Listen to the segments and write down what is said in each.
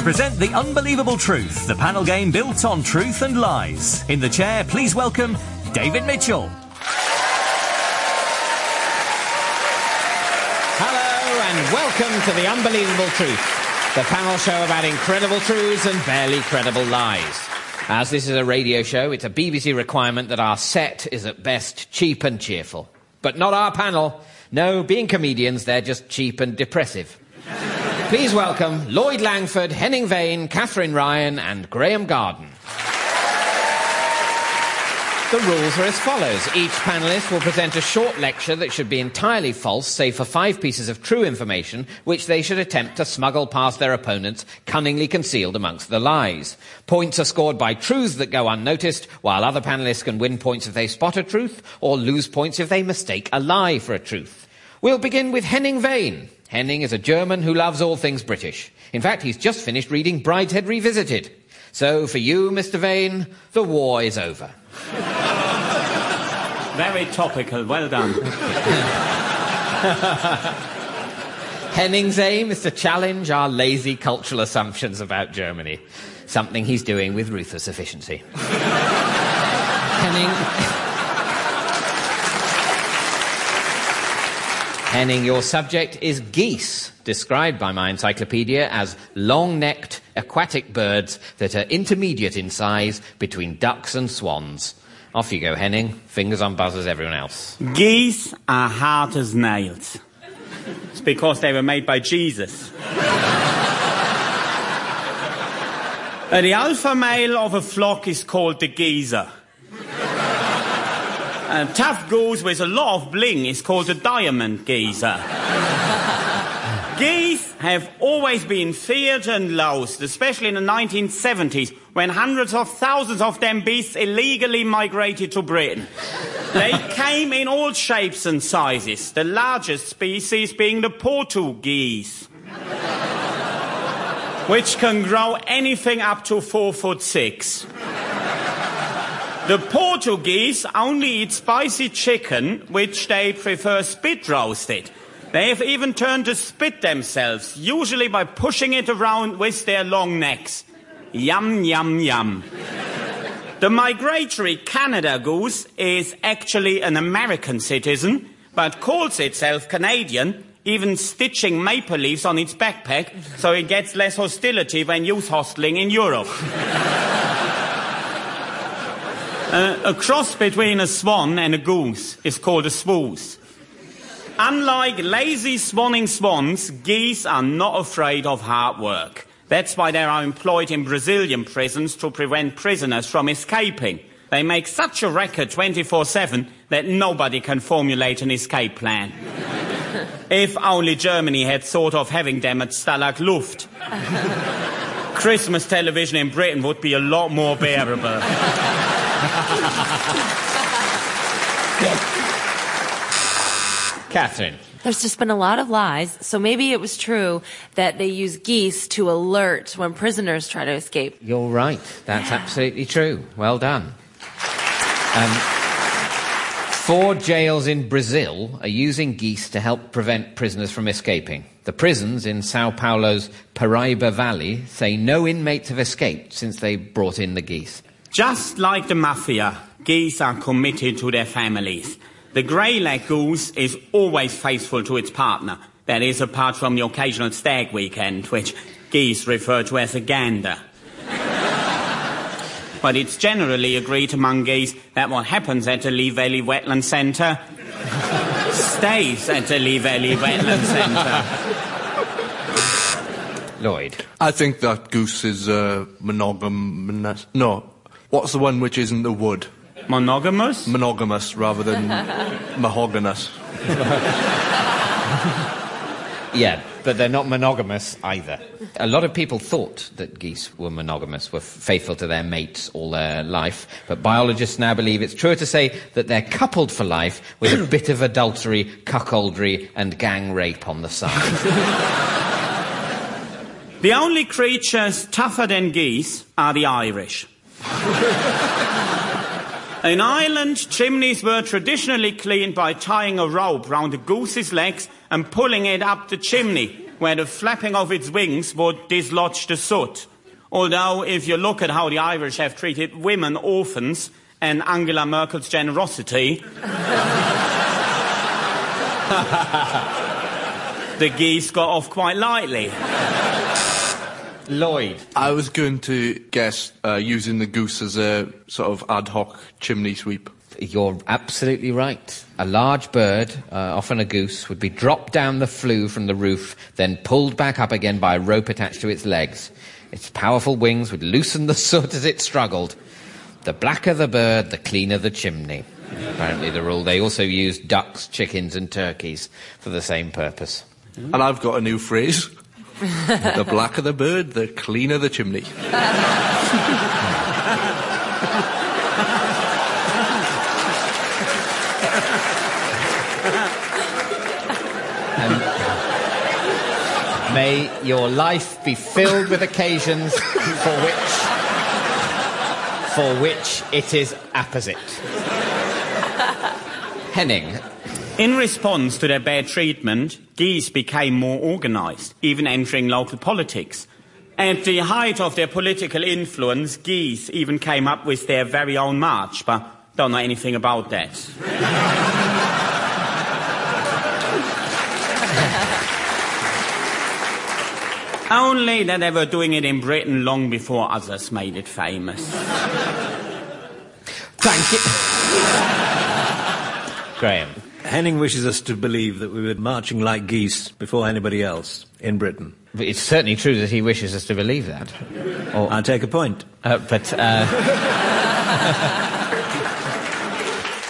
We present The Unbelievable Truth, the panel game built on truth and lies. In the chair, please welcome David Mitchell. Hello and welcome to The Unbelievable Truth, the panel show about incredible truths and barely credible lies. As this is a radio show, it's a BBC requirement that our set is at best cheap and cheerful. But not our panel. No, being comedians, they're just cheap and depressive. Please welcome Lloyd Langford, Henning Wehn, Katherine Ryan, and Graeme Garden. The rules are as follows. Each panelist will present a short lecture that should be entirely false, save for five pieces of true information, which they should attempt to smuggle past their opponents, cunningly concealed amongst the lies. Points are scored by truths that go unnoticed, while other panelists can win points if they spot a truth, or lose points if they mistake a lie for a truth. We'll begin with Henning Wehn. Henning is a German who loves all things British. In fact, he's just finished reading Brideshead Revisited. So, for you, Mr. Wehn, the war is over. Very topical. Well done. Henning's aim is to challenge our lazy cultural assumptions about Germany, something he's doing with ruthless efficiency. Henning. Henning, your subject is geese, described by my encyclopedia as long necked aquatic birds that are intermediate in size between ducks and swans. Off you go, Henning. Fingers on buzzers, everyone else. Geese are hard as nails. It's because they were made by Jesus. The alpha male of a flock is called the geezer. Uh, a tough goose with a lot of bling is called a diamond geezer. Geese have always been feared and loathed, especially in the 1970s, when hundreds of thousands of them beasts illegally migrated to Britain. They came in all shapes and sizes, the largest species being the Portuguese, which can grow anything up to four foot six. The Portuguese only eat spicy chicken, which they prefer spit roasted. They have even turned to spit themselves, usually by pushing it around with their long necks. Yum, yum, yum. The migratory Canada goose is actually an American citizen, but calls itself Canadian, even stitching maple leaves on its backpack so it gets less hostility when youth hosteling in Europe. Uh, a cross between a swan and a goose is called a swoose. Unlike lazy swanning swans, geese are not afraid of hard work. That's why they are employed in Brazilian prisons to prevent prisoners from escaping. They make such a record 24 7 that nobody can formulate an escape plan. if only Germany had thought of having them at Stalag Luft. Christmas television in Britain would be a lot more bearable. Katherine. There's just been a lot of lies, so maybe it was true that they use geese to alert when prisoners try to escape. You're right. That's absolutely true. Well done. Um, four jails in Brazil are using geese to help prevent prisoners from escaping. The prisons in Sao Paulo's Paraíba Valley say no inmates have escaped since they brought in the geese. Just like the mafia, geese are committed to their families. The greylag goose is always faithful to its partner. That is, apart from the occasional stag weekend, which geese refer to as a gander. but it's generally agreed among geese that what happens at the Lee Valley Wetland Centre stays at the Lee Valley Wetland Centre. Lloyd. I think that goose is uh, monogamous. No, what's the one which isn't the wood? Monogamous? Monogamous rather than mahoganyous. Yeah, but they're not monogamous either. A lot of people thought that geese were monogamous, were faithful to their mates all their life, but biologists now believe it's truer to say that they're coupled for life with a bit of adultery, cuckoldry, and gang rape on the side. The only creatures tougher than geese are the Irish. In Ireland, chimneys were traditionally cleaned by tying a rope round a goose's legs and pulling it up the chimney. where the flapping of its wings would dislodge the soot. Although, if you look at how the Irish have treated women, orphans, and Angela Merkel's generosity, the geese got off quite lightly. Lloyd. I was going to guess uh, using the goose as a sort of ad hoc chimney sweep. You're absolutely right. A large bird, uh, often a goose, would be dropped down the flue from the roof, then pulled back up again by a rope attached to its legs. Its powerful wings would loosen the soot as it struggled. The blacker the bird, the cleaner the chimney. Apparently, the rule. They also used ducks, chickens, and turkeys for the same purpose. And I've got a new phrase. The blacker the bird, the cleaner the chimney. Um, may your life be filled with occasions for which, for which it is apposite. Henning. In response to their bad treatment, geese became more organized, even entering local politics. At the height of their political influence, geese even came up with their very own march, but don't know anything about that. Only that they were doing it in Britain long before others made it famous. Thank you. Graeme. Henning wishes us to believe that we were marching like geese before anybody else in Britain. But It's certainly true that he wishes us to believe that. Or, I take a point. uh, but uh,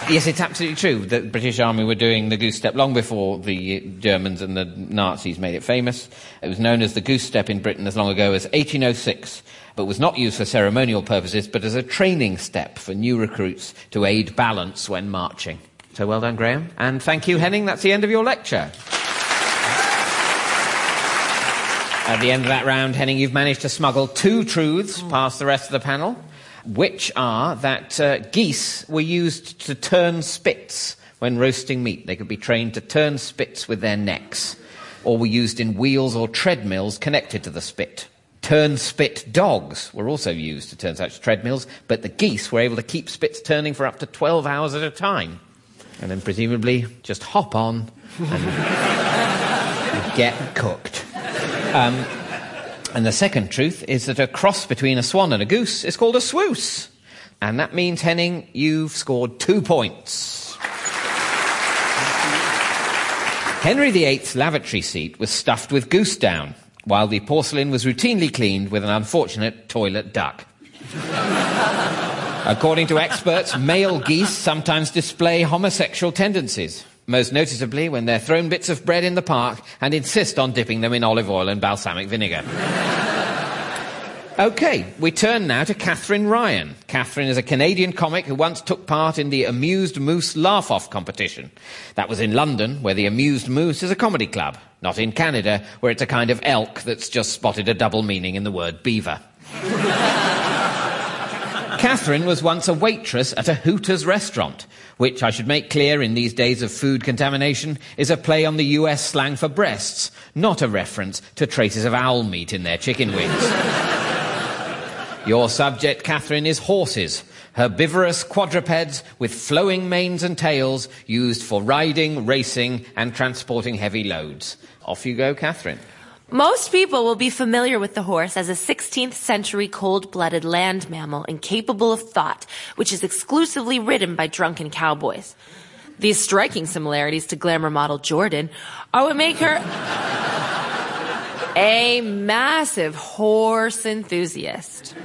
yes, it's absolutely true that the British Army were doing the goose step long before the Germans and the Nazis made it famous. It was known as the goose step in Britain as long ago as 1806, but was not used for ceremonial purposes, but as a training step for new recruits to aid balance when marching. So well done, Graeme. And thank you, Henning. That's the end of your lecture. At the end of that round, Henning, you've managed to smuggle two truths past the rest of the panel, which are that uh, geese were used to turn spits when roasting meat. They could be trained to turn spits with their necks, or were used in wheels or treadmills connected to the spit. Turn spit dogs were also used to turn such treadmills, but the geese were able to keep spits turning for up to 12 hours at a time. And then presumably just hop on and get cooked. Um, and the second truth is that a cross between a swan and a goose is called a swoose. And that means, Henning, you've scored two points. Henry VIII's lavatory seat was stuffed with goose down, while the porcelain was routinely cleaned with an unfortunate toilet duck. According to experts, male geese sometimes display homosexual tendencies, most noticeably when they're thrown bits of bread in the park and insist on dipping them in olive oil and balsamic vinegar. Okay, we turn now to Katherine Ryan. Katherine is a Canadian comic who once took part in the Amused Moose Laugh Off competition. That was in London, where the Amused Moose is a comedy club, not in Canada, where it's a kind of elk that's just spotted a double meaning in the word beaver. Katherine was once a waitress at a Hooters restaurant, which I should make clear in these days of food contamination is a play on the US slang for breasts, not a reference to traces of owl meat in their chicken wings. Your subject, Katherine, is horses, herbivorous quadrupeds with flowing manes and tails used for riding, racing, and transporting heavy loads. Off you go, Katherine. Most people will be familiar with the horse as a 16th century cold-blooded land mammal incapable of thought, which is exclusively ridden by drunken cowboys. These striking similarities to glamour model Jordan are what make her a massive horse enthusiast.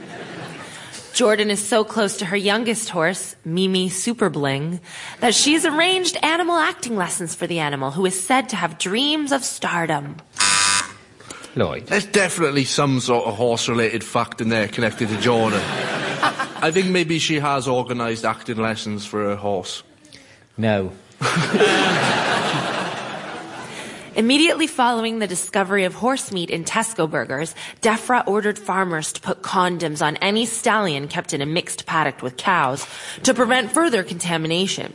Jordan is so close to her youngest horse, Mimi Superbling, that she's arranged animal acting lessons for the animal, who is said to have dreams of stardom. Lloyd. There's definitely some sort of horse-related fact in there connected to Jordan. I think maybe she has organised acting lessons for her horse. No. Immediately following the discovery of horse meat in Tesco burgers, DEFRA ordered farmers to put condoms on any stallion kept in a mixed paddock with cows to prevent further contamination.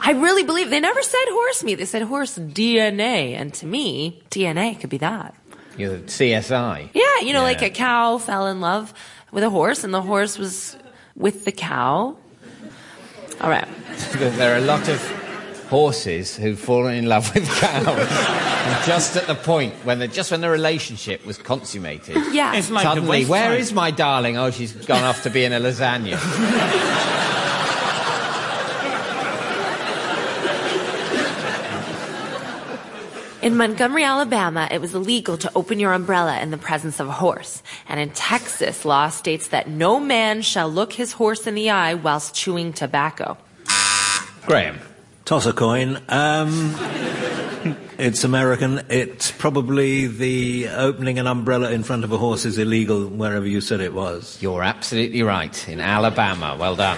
I really believe they never said horse meat. They said horse DNA. And to me, DNA could be that. You're the CSI. Yeah, you know, Yeah. like a cow fell in love with a horse and the horse was with the cow. All right. there are a lot of horses who've fallen in love with cows. just at the point when the, just when the relationship was consummated. Yeah. It's like Suddenly, West where Side. is my darling? Oh, she's gone off to be in a lasagna. In Montgomery, Alabama, it was illegal to open your umbrella in the presence of a horse. And in Texas, law states that no man shall look his horse in the eye whilst chewing tobacco. Graeme. Toss a coin. Um, it's American. It's probably the opening an umbrella in front of a horse is illegal wherever you said it was. You're absolutely right. In Alabama. Well done.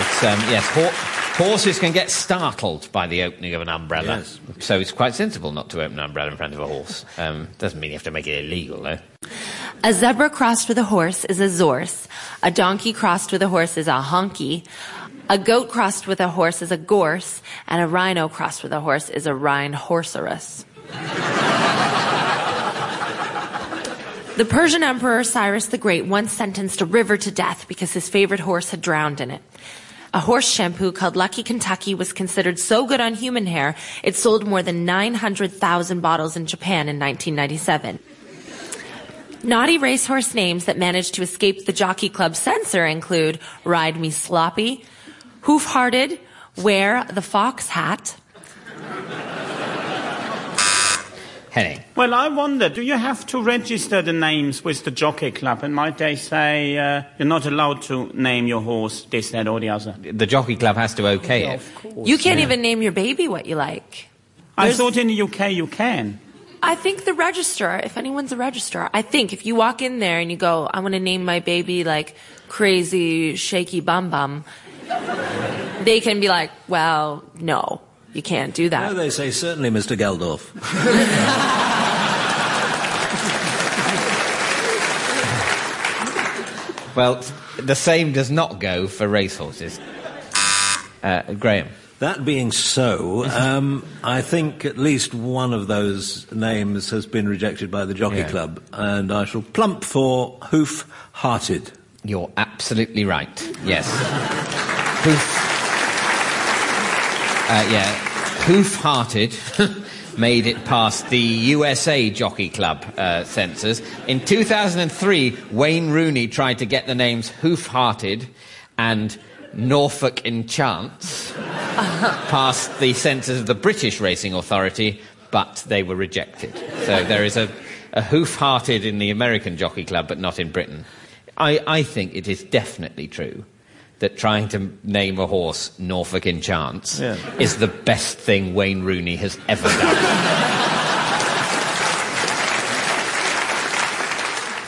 It's, um, yes, ho- horses can get startled by the opening of an umbrella. Yes. So it's quite sensible not to open an umbrella in front of a horse. Um, doesn't mean you have to make it illegal, though. A zebra crossed with a horse is a zorse. A donkey crossed with a horse is a honky. A goat crossed with a horse is a gorse. And a rhino crossed with a horse is a rhinoceros. The Persian Emperor Cyrus the Great once sentenced a river to death because his favorite horse had drowned in it. A horse shampoo called Lucky Kentucky was considered so good on human hair, it sold more than 900,000 bottles in Japan in 1997. Naughty racehorse names that managed to escape the Jockey Club censor include Ride Me Sloppy, Hoof Hearted, Wear the Fox Hat, Henning. Well, I wonder, do you have to register the names with the jockey club? And might they say uh, you're not allowed to name your horse this, that, or the other? The Jockey Club has to okay it. You can't even name your baby what you like. I There's- thought in the UK you can. I think the registrar, if anyone's a registrar, I think if you walk in there and you go, I want to name my baby like crazy shaky bum bum, they can be like, well, no, you can't do that. No, that. they say certainly, Mr. Geldof. Well, the same does not go for racehorses. Uh, Graeme. That being so, um, I think at least one of those names has been rejected by the Jockey Yeah. Club, and I shall plump for Hoof Hearted. You're absolutely right. Yes. Hoof. Uh, yeah. Hoof-hearted made it past the USA Jockey Club uh, censors. In 2003, Wayne Rooney tried to get the names Hoof-hearted and Norfolk Enchants past the censors of the British Racing Authority, but they were rejected. So there is a, a hoof-hearted in the American Jockey Club, but not in Britain. I, I think it is definitely true that trying to name a horse Norfolk Enchants Yeah. is the best thing Wayne Rooney has ever done.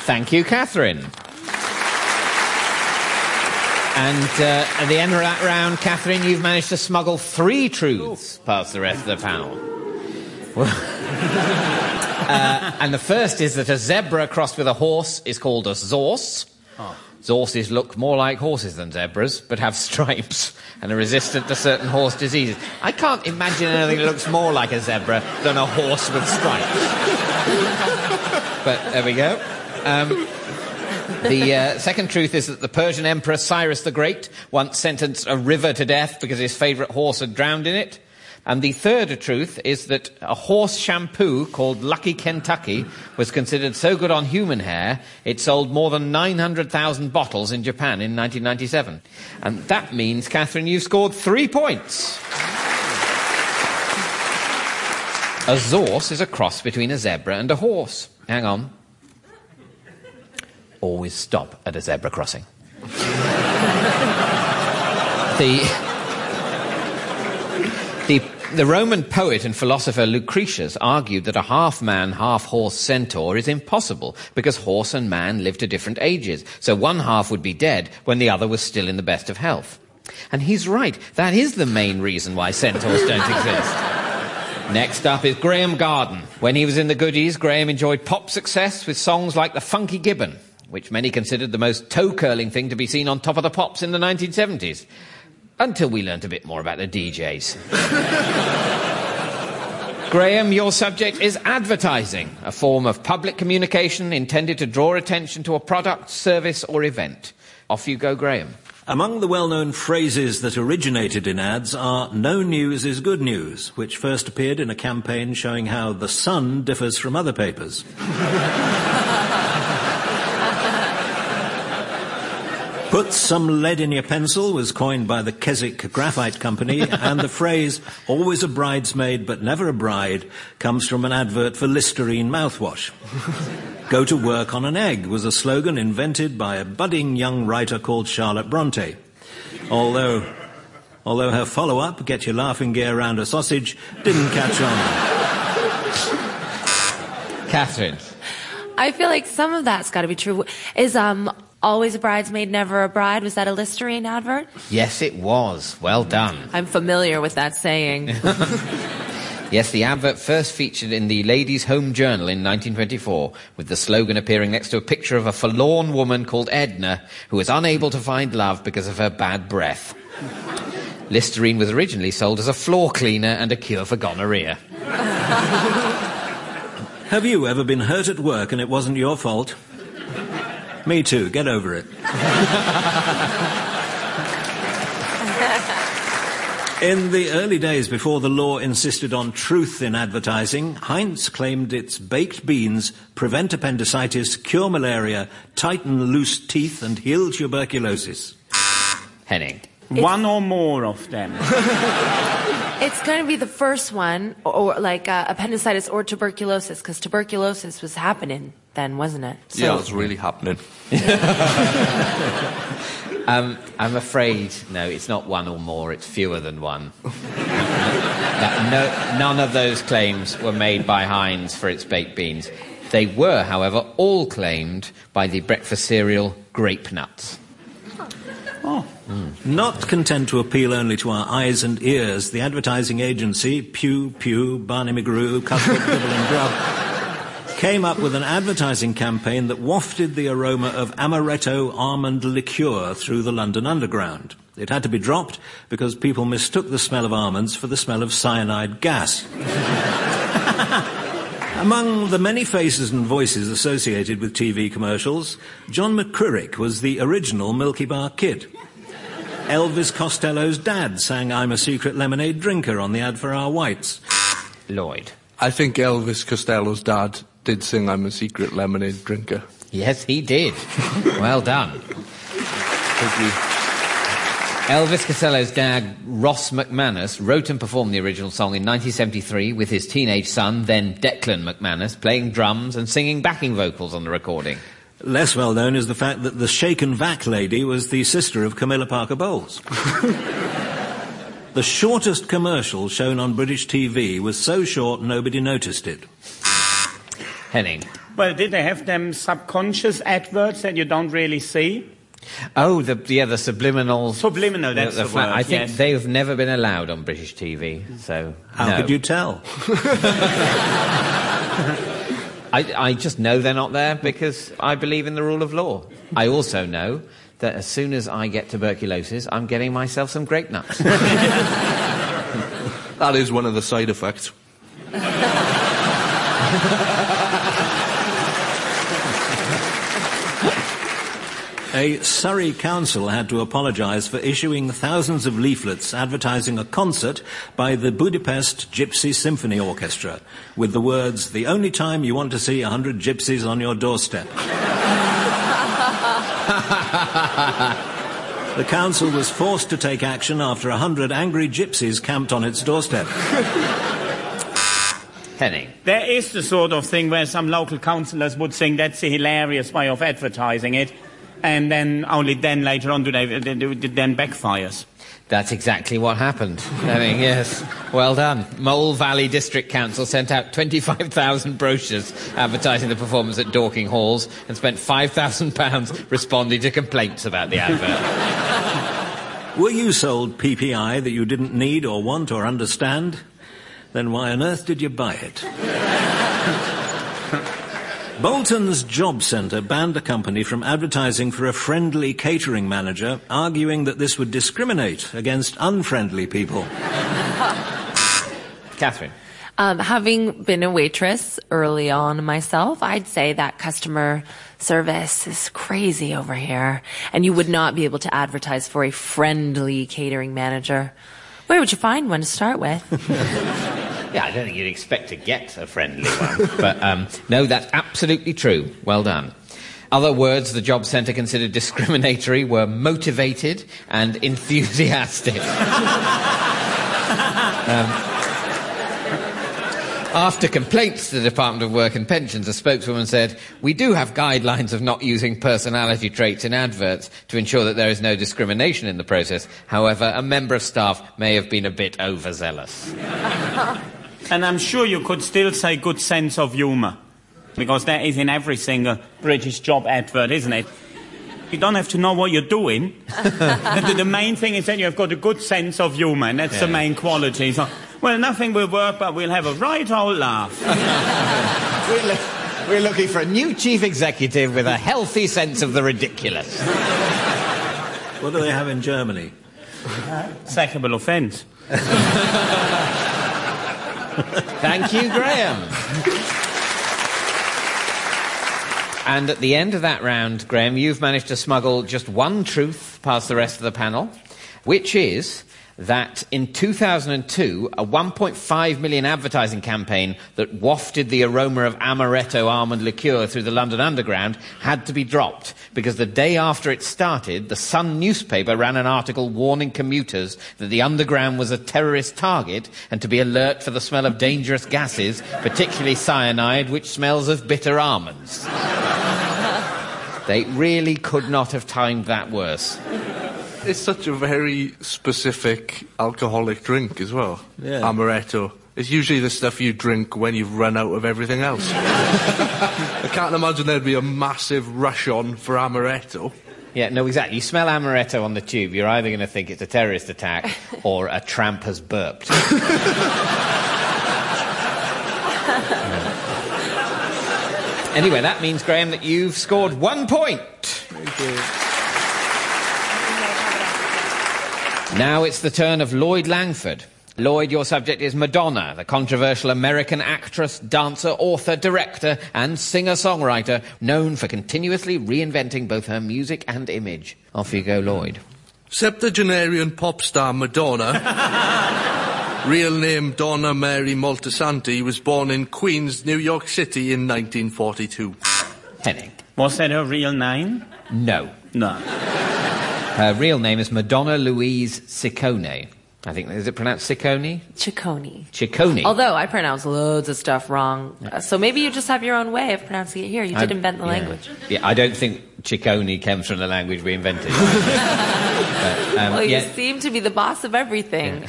Thank you, Katherine. And uh, at the end of that round, Katherine, you've managed to smuggle three truths past the rest of the panel. Uh, and the first is that a zebra crossed with a horse is called a zorse. Zorses look more like horses than zebras, but have stripes and are resistant to certain horse diseases. I can't imagine anything that looks more like a zebra than a horse with stripes. but there we go. Um, the uh, second truth is that the Persian Emperor Cyrus the Great once sentenced a river to death because his favourite horse had drowned in it. And the third truth is that a horse shampoo called Lucky Kentucky was considered so good on human hair, it sold more than 900,000 bottles in Japan in 1997. And that means, Katherine, you've scored three points. A zorse is a cross between a zebra and a horse. Hang on. Always stop at a zebra crossing. the, the, the Roman poet and philosopher Lucretius argued that a half man, half horse centaur is impossible because horse and man live to different ages. So one half would be dead when the other was still in the best of health. And he's right. That is the main reason why centaurs don't exist. Next up is Graeme Garden. When he was in the goodies, Graeme enjoyed pop success with songs like The Funky Gibbon, which many considered the most toe curling thing to be seen on top of the pops in the 1970s. Until we learnt a bit more about the DJs. Graeme, your subject is advertising, a form of public communication intended to draw attention to a product, service, or event. Off you go, Graeme. Among the well known phrases that originated in ads are no news is good news, which first appeared in a campaign showing how the sun differs from other papers. Put some lead in your pencil was coined by the Keswick Graphite Company, and the phrase always a bridesmaid but never a bride comes from an advert for Listerine mouthwash. Go to work on an egg was a slogan invented by a budding young writer called Charlotte Bronte. Although, although her follow up, Get Your Laughing Gear Around a Sausage, didn't catch on. Katherine. I feel like some of that's got to be true. Is um always a bridesmaid, never a bride? Was that a Listerine advert? Yes, it was. Well done. I'm familiar with that saying. Yes, the advert first featured in the Ladies' Home Journal in 1924, with the slogan appearing next to a picture of a forlorn woman called Edna, who was unable to find love because of her bad breath. Listerine was originally sold as a floor cleaner and a cure for gonorrhea. Have you ever been hurt at work and it wasn't your fault? Me too, get over it. In the early days before the law insisted on truth in advertising, Heinz claimed its baked beans prevent appendicitis, cure malaria, tighten loose teeth, and heal tuberculosis. Henning. One or more of them. it's going to be the first one, or, or like uh, appendicitis or tuberculosis, because tuberculosis was happening then, wasn't it? yeah, it was really happening. Um, I'm afraid, no, it's not one or more, it's fewer than one. That- no, none of those claims were made by Heinz for its baked beans. They were, however, all claimed by the breakfast cereal Grape Nuts. Not content to appeal only to our eyes and ears, the advertising agency, Pugh Pugh, Barney McGrew, Cuthbert Gribble and Grubb, came up with an advertising campaign that wafted the aroma of amaretto almond liqueur through the London Underground. It had to be dropped because people mistook the smell of almonds for the smell of cyanide gas. Among the many faces and voices associated with TV commercials, John McCririck was the original Milky Bar Kid. Elvis Costello's dad sang I'm a Secret Lemonade Drinker on the ad for R. Whites. Lloyd. I think Elvis Costello's dad did sing I'm a secret lemonade drinker. Yes, he did. well done. Thank you. Elvis Costello's dad, Ross McManus, wrote and performed the original song in 1973 with his teenage son, then Declan McManus, playing drums and singing backing vocals on the recording. Less well known is the fact that the Shake n' Vac lady was the sister of Camilla Parker Bowles. the shortest commercial shown on British TV was so short nobody noticed it. Henning. Well, did they have them subconscious adverts that you don't really see? Oh, the, yeah, the subliminal. Subliminal, that's the fa- word, I think yes. they've never been allowed on British TV, so. How no. could you tell? I, I just know they're not there because I believe in the rule of law. I also know that as soon as I get tuberculosis, I'm getting myself some grape nuts. That is one of the side effects. A Surrey council had to apologise for issuing thousands of leaflets advertising a concert by the Budapest Gypsy Symphony Orchestra with the words, the only time you want to see a hundred gypsies on your doorstep. the council was forced to take action after a hundred angry gypsies camped on its doorstep. Henning. There is the sort of thing where some local councillors would think that's a hilarious way of advertising it, and then only then later on do they, they, they- it then backfires. That's exactly what happened. Henning, yes. Well done. Mole Valley District Council sent out 25,000 brochures advertising the performance at Dorking Halls and spent £5,000 responding to complaints about the advert. Were you sold PPI that you didn't need or want or understand? Then why on earth did you buy it? Bolton's Job Centre banned a company from advertising for a friendly catering manager, arguing that this would discriminate against unfriendly people. Katherine. Um, having been a waitress early on myself, I'd say that customer service is crazy over here, and you would not be able to advertise for a friendly catering manager. Where would you find one to start with? Yeah, I don't think you'd expect to get a friendly one. but um, no, that's absolutely true. Well done. Other words the job centre considered discriminatory were motivated and enthusiastic. um, after complaints to the Department of Work and Pensions, a spokeswoman said, We do have guidelines of not using personality traits in adverts to ensure that there is no discrimination in the process. However, a member of staff may have been a bit overzealous. And I'm sure you could still say good sense of humour. Because that is in every single British job advert, isn't it? You don't have to know what you're doing. the, the main thing is that you have got a good sense of humour, and that's the main quality. So, well, nothing will work, but we'll have a right old laugh. We're, loo- we're looking for a new chief executive with a healthy sense of the ridiculous. What do they have in Germany? Sackable offence. Thank you, Graeme. And at the end of that round, Graeme, you've managed to smuggle just one truth past the rest of the panel, which is that in 2002, a 1.5 million advertising campaign that wafted the aroma of amaretto almond liqueur through the London Underground had to be dropped because the day after it started, the Sun newspaper ran an article warning commuters that the Underground was a terrorist target and to be alert for the smell of dangerous gases, particularly cyanide, which smells of bitter almonds. They really could not have timed that worse. It's such a very specific alcoholic drink as well. Yeah. Amaretto. It's usually the stuff you drink when you've run out of everything else. I can't imagine there'd be a massive rush on for amaretto. Yeah, no, exactly. You smell amaretto on the tube, you're either going to think it's a terrorist attack or a tramp has burped. anyway, that means, Graeme, that you've scored one point. Now it's the turn of Lloyd Langford. Lloyd, your subject is Madonna, the controversial American actress, dancer, author, director, and singer songwriter known for continuously reinventing both her music and image. Off you go, Lloyd. Septuagenarian pop star Madonna, real name Donna Mary Moltisanti, was born in Queens, New York City in 1942. Henning. Was that her real name? No. No. Her real name is Madonna Louise Ciccone. I think, is it pronounced Ciccone? Ciccone. Ciccone. Although I pronounce loads of stuff wrong. Uh, So maybe you just have your own way of pronouncing it here. You did I- invent the yeah. language. Yeah, I don't think Ciccone comes from the language we invented. but, um, Well, you yeah, seem to be the boss of everything.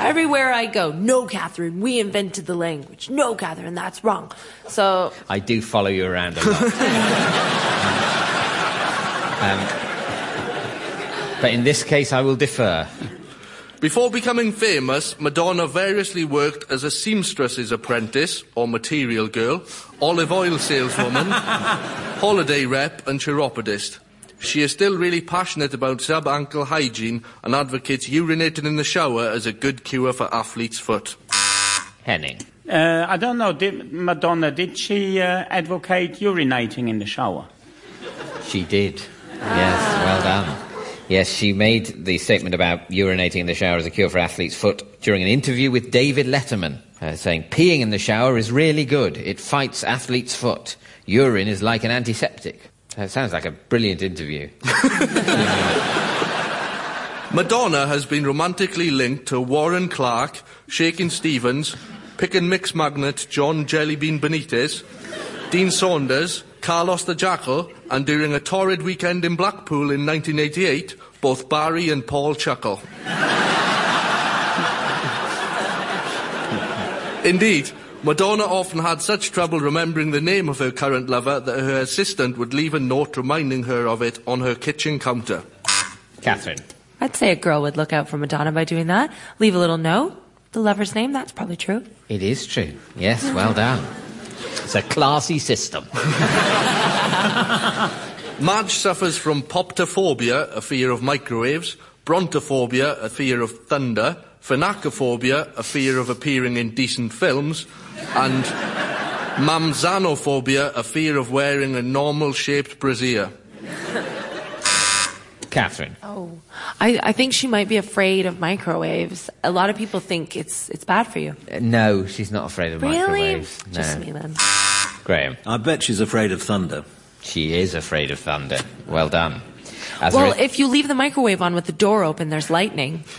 Everywhere I go, no, Katherine, we invented the language. No, Katherine, that's wrong. So, I do follow you around a lot. um, but in this case, I will defer. Before becoming famous, Madonna variously worked as a seamstress's apprentice, or material girl, olive oil saleswoman, holiday rep, and chiropodist. She is still really passionate about sub-ankle hygiene and advocates urinating in the shower as a good cure for athlete's foot. Henning. Uh, I don't know. Did Madonna, did she uh, advocate urinating in the shower? She did. Yes, well done. Yes, she made the statement about urinating in the shower as a cure for athlete's foot during an interview with David Letterman, uh, saying, Peeing in the shower is really good. It fights athlete's foot. Urine is like an antiseptic. That sounds like a brilliant interview. Madonna has been romantically linked to Warren Clark, Shakin' Stevens, pick and mix magnate John Jellybean Benitez, Dean Saunders, Carlos the Jackal, and during a torrid weekend in Blackpool in 1988, both Barry and Paul Chuckle. Indeed, Madonna often had such trouble remembering the name of her current lover that her assistant would leave a note reminding her of it on her kitchen counter. Katherine. I'd say a girl would look out for Madonna by doing that. Leave a little note. The lover's name, that's probably true. It is true. Yes, well done. So a classy system. Madge suffers from poptophobia, a fear of microwaves, brontophobia, a fear of thunder, phonacophobia, a fear of appearing in decent films, and mamzanophobia, a fear of wearing a normal-shaped brassiere. Katherine. Oh, I, I think she might be afraid of microwaves. A lot of people think it's it's bad for you. Uh, no, she's not afraid of Really? microwaves. No. Just me then. Graeme. I bet she's afraid of thunder. She is afraid of thunder. Well done. As Well, a- if you leave the microwave on with the door open, there's lightning.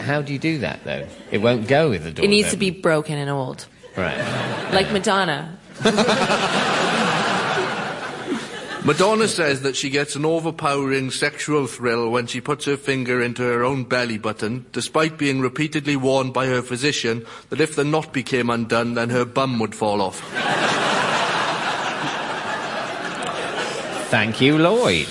how do you do that, though? It won't go with the door. It needs to be broken and old, Right. like Madonna. Madonna says that she gets an overpowering sexual thrill when she puts her finger into her own belly button, despite being repeatedly warned by her physician that if the knot became undone, then her bum would fall off. Thank you, Lloyd.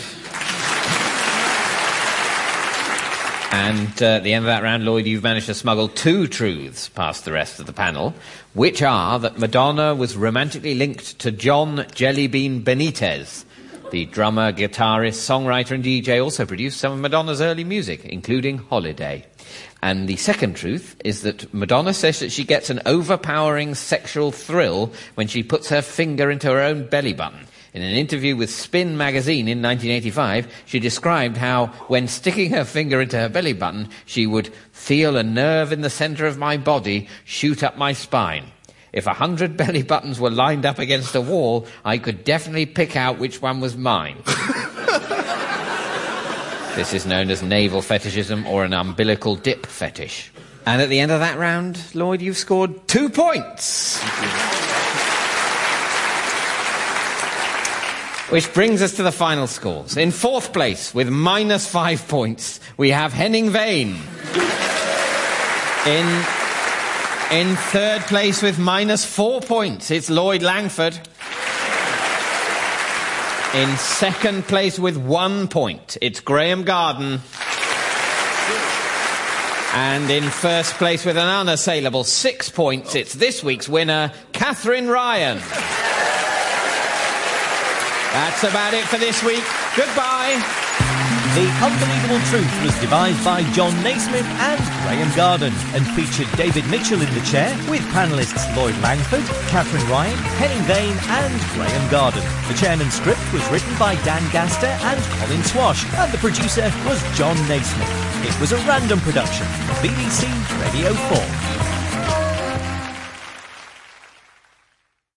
And uh, at the end of that round, Lloyd, you've managed to smuggle two truths past the rest of the panel, which are that Madonna was romantically linked to John Jellybean Benitez. The drummer, guitarist, songwriter, and DJ also produced some of Madonna's early music, including Holiday. And the second truth is that Madonna says that she gets an overpowering sexual thrill when she puts her finger into her own belly button. In an interview with Spin magazine in 1985, she described how, when sticking her finger into her belly button, she would feel a nerve in the center of my body shoot up my spine. If a hundred belly buttons were lined up against a wall, I could definitely pick out which one was mine. this is known as navel fetishism or an umbilical dip fetish. And at the end of that round, Lloyd, you've scored two points. Which brings us to the final scores. In fourth place, with minus five points, we have Henning Wehn. In, in third place, with minus four points, it's Lloyd Langford. In second place, with one point, it's Graeme Garden. And in first place, with an unassailable six points, it's this week's winner, Katherine Ryan. That's about it for this week. Goodbye. The Unbelievable Truth was devised by Jon Naismith and Graeme Garden and featured David Mitchell in the chair with panellists Lloyd Langford, Katherine Ryan, Henning Wehn and Graeme Garden. The chairman's script was written by Dan Gaster and Colin Swash and the producer was Jon Naismith. It was a random production from BBC Radio 4.